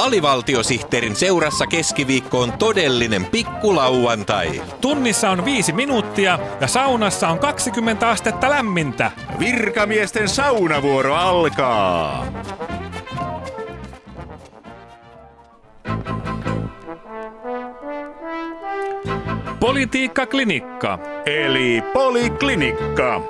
Alivaltiosihteerin seurassa keskiviikko on todellinen pikkulauantai. Tunnissa on viisi minuuttia ja saunassa on 20 astetta lämmintä. Virkamiesten saunavuoro alkaa. Politiikka-klinikka. Eli poliklinikka.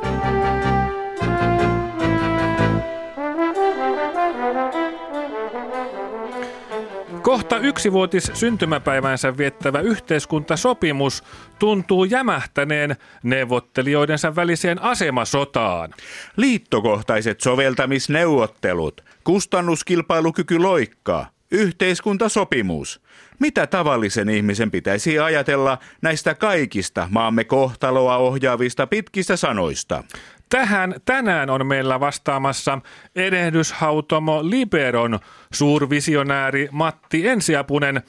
Kohta yksivuotis syntymäpäivänsä viettävä yhteiskuntasopimus tuntuu jämähtäneen neuvottelijoidensa väliseen asemasotaan. Liittokohtaiset soveltamisneuvottelut, kustannuskilpailukyky loikkaa, yhteiskuntasopimus. Mitä tavallisen ihmisen pitäisi ajatella näistä kaikista maamme kohtaloa ohjaavista pitkistä sanoista? Tähän tänään on meillä vastaamassa erehdyshautomo Liberon suurvisionääri Matti Ensiapunen.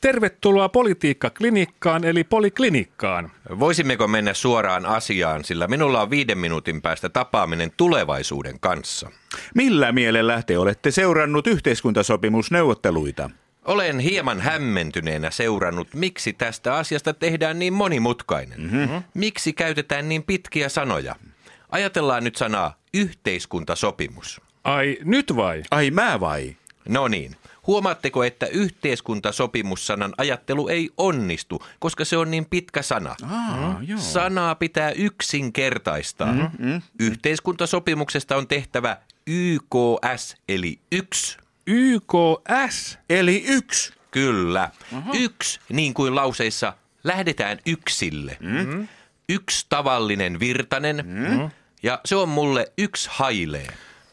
Tervetuloa politiikkaklinikkaan eli poliklinikkaan. Voisimmeko mennä suoraan asiaan, sillä minulla on viiden minuutin päästä tapaaminen tulevaisuuden kanssa. Millä mielellä te olette seurannut yhteiskuntasopimusneuvotteluita? Olen hieman hämmentyneenä seurannut, miksi tästä asiasta tehdään niin monimutkainen. Mm-hmm. Miksi käytetään niin pitkiä sanoja? Ajatellaan nyt sanaa yhteiskuntasopimus. Ai, nyt vai? Ai mä vai? No niin. Huomaatteko, että yhteiskuntasopimussanan ajattelu ei onnistu, koska se on niin pitkä sana? Aa, joo. Sanaa pitää yksinkertaistaa. Mm-hmm. Yhteiskuntasopimuksesta on tehtävä YKS, eli yksi. YKS? Eli yksi. Kyllä. Uh-huh. Yksi, niin kuin lauseissa, lähdetään yksille. Mm-hmm. Yksi tavallinen virtanen, mm-hmm. Ja se on mulle yksi hailee.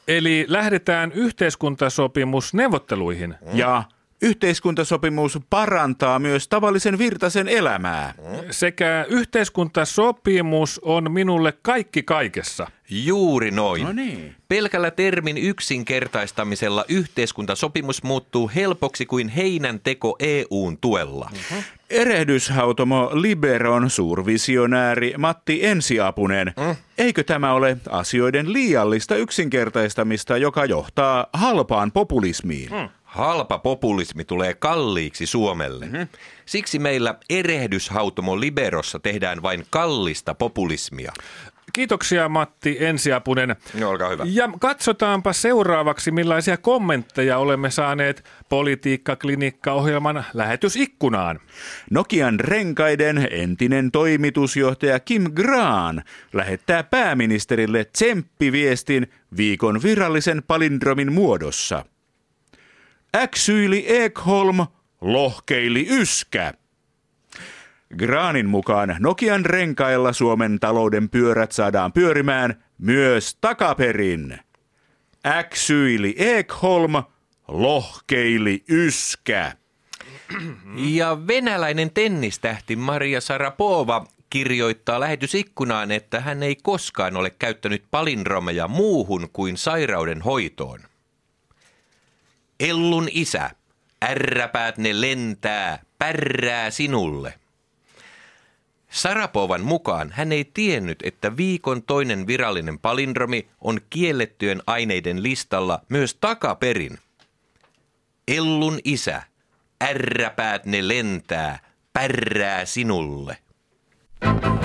Eli lähdetään yhteiskuntasopimusneuvotteluihin. Ja yhteiskuntasopimus parantaa myös tavallisen virtasen elämää. Sekä yhteiskuntasopimus on minulle kaikki kaikessa. Juuri noin. No niin. Pelkällä termin yksinkertaistamisella yhteiskuntasopimus muuttuu helpoksi kuin heinän teko EUn tuella. Uh-huh. Erehdyshautomo Liberon suurvisionääri Matti Ensiapunen. Mm. Eikö tämä ole asioiden liiallista yksinkertaistamista, joka johtaa halpaan populismiin? Mm. Halpa populismi tulee kalliiksi Suomelle. Mm-hmm. Siksi meillä erehdyshautomo Liberossa tehdään vain kallista populismia. Kiitoksia Matti Ensiapunen. No, olkaa hyvä. Ja katsotaanpa seuraavaksi, millaisia kommentteja olemme saaneet Politiikka-klinikka-ohjelman lähetysikkunaan. Nokian renkaiden entinen toimitusjohtaja Kim Graan lähettää pääministerille tsemppiviestin viikon virallisen palindromin muodossa. Äksyili Ekholm, lohkeili yskä. Graanin mukaan Nokian renkailla Suomen talouden pyörät saadaan pyörimään myös takaperin. Äksyili Ekholm, lohkeili yskä. Ja venäläinen tennistähti Maria Sarapova kirjoittaa lähetysikkunaan, että hän ei koskaan ole käyttänyt palindromeja muuhun kuin sairauden hoitoon. Ellun isä, ärräpäät ne lentää, pärrää sinulle – Sarapovan mukaan hän ei tiennyt, että viikon toinen virallinen palindromi on kiellettyjen aineiden listalla myös takaperin. Ellun isä, ärräpäät ne lentää, pärrää sinulle. thank you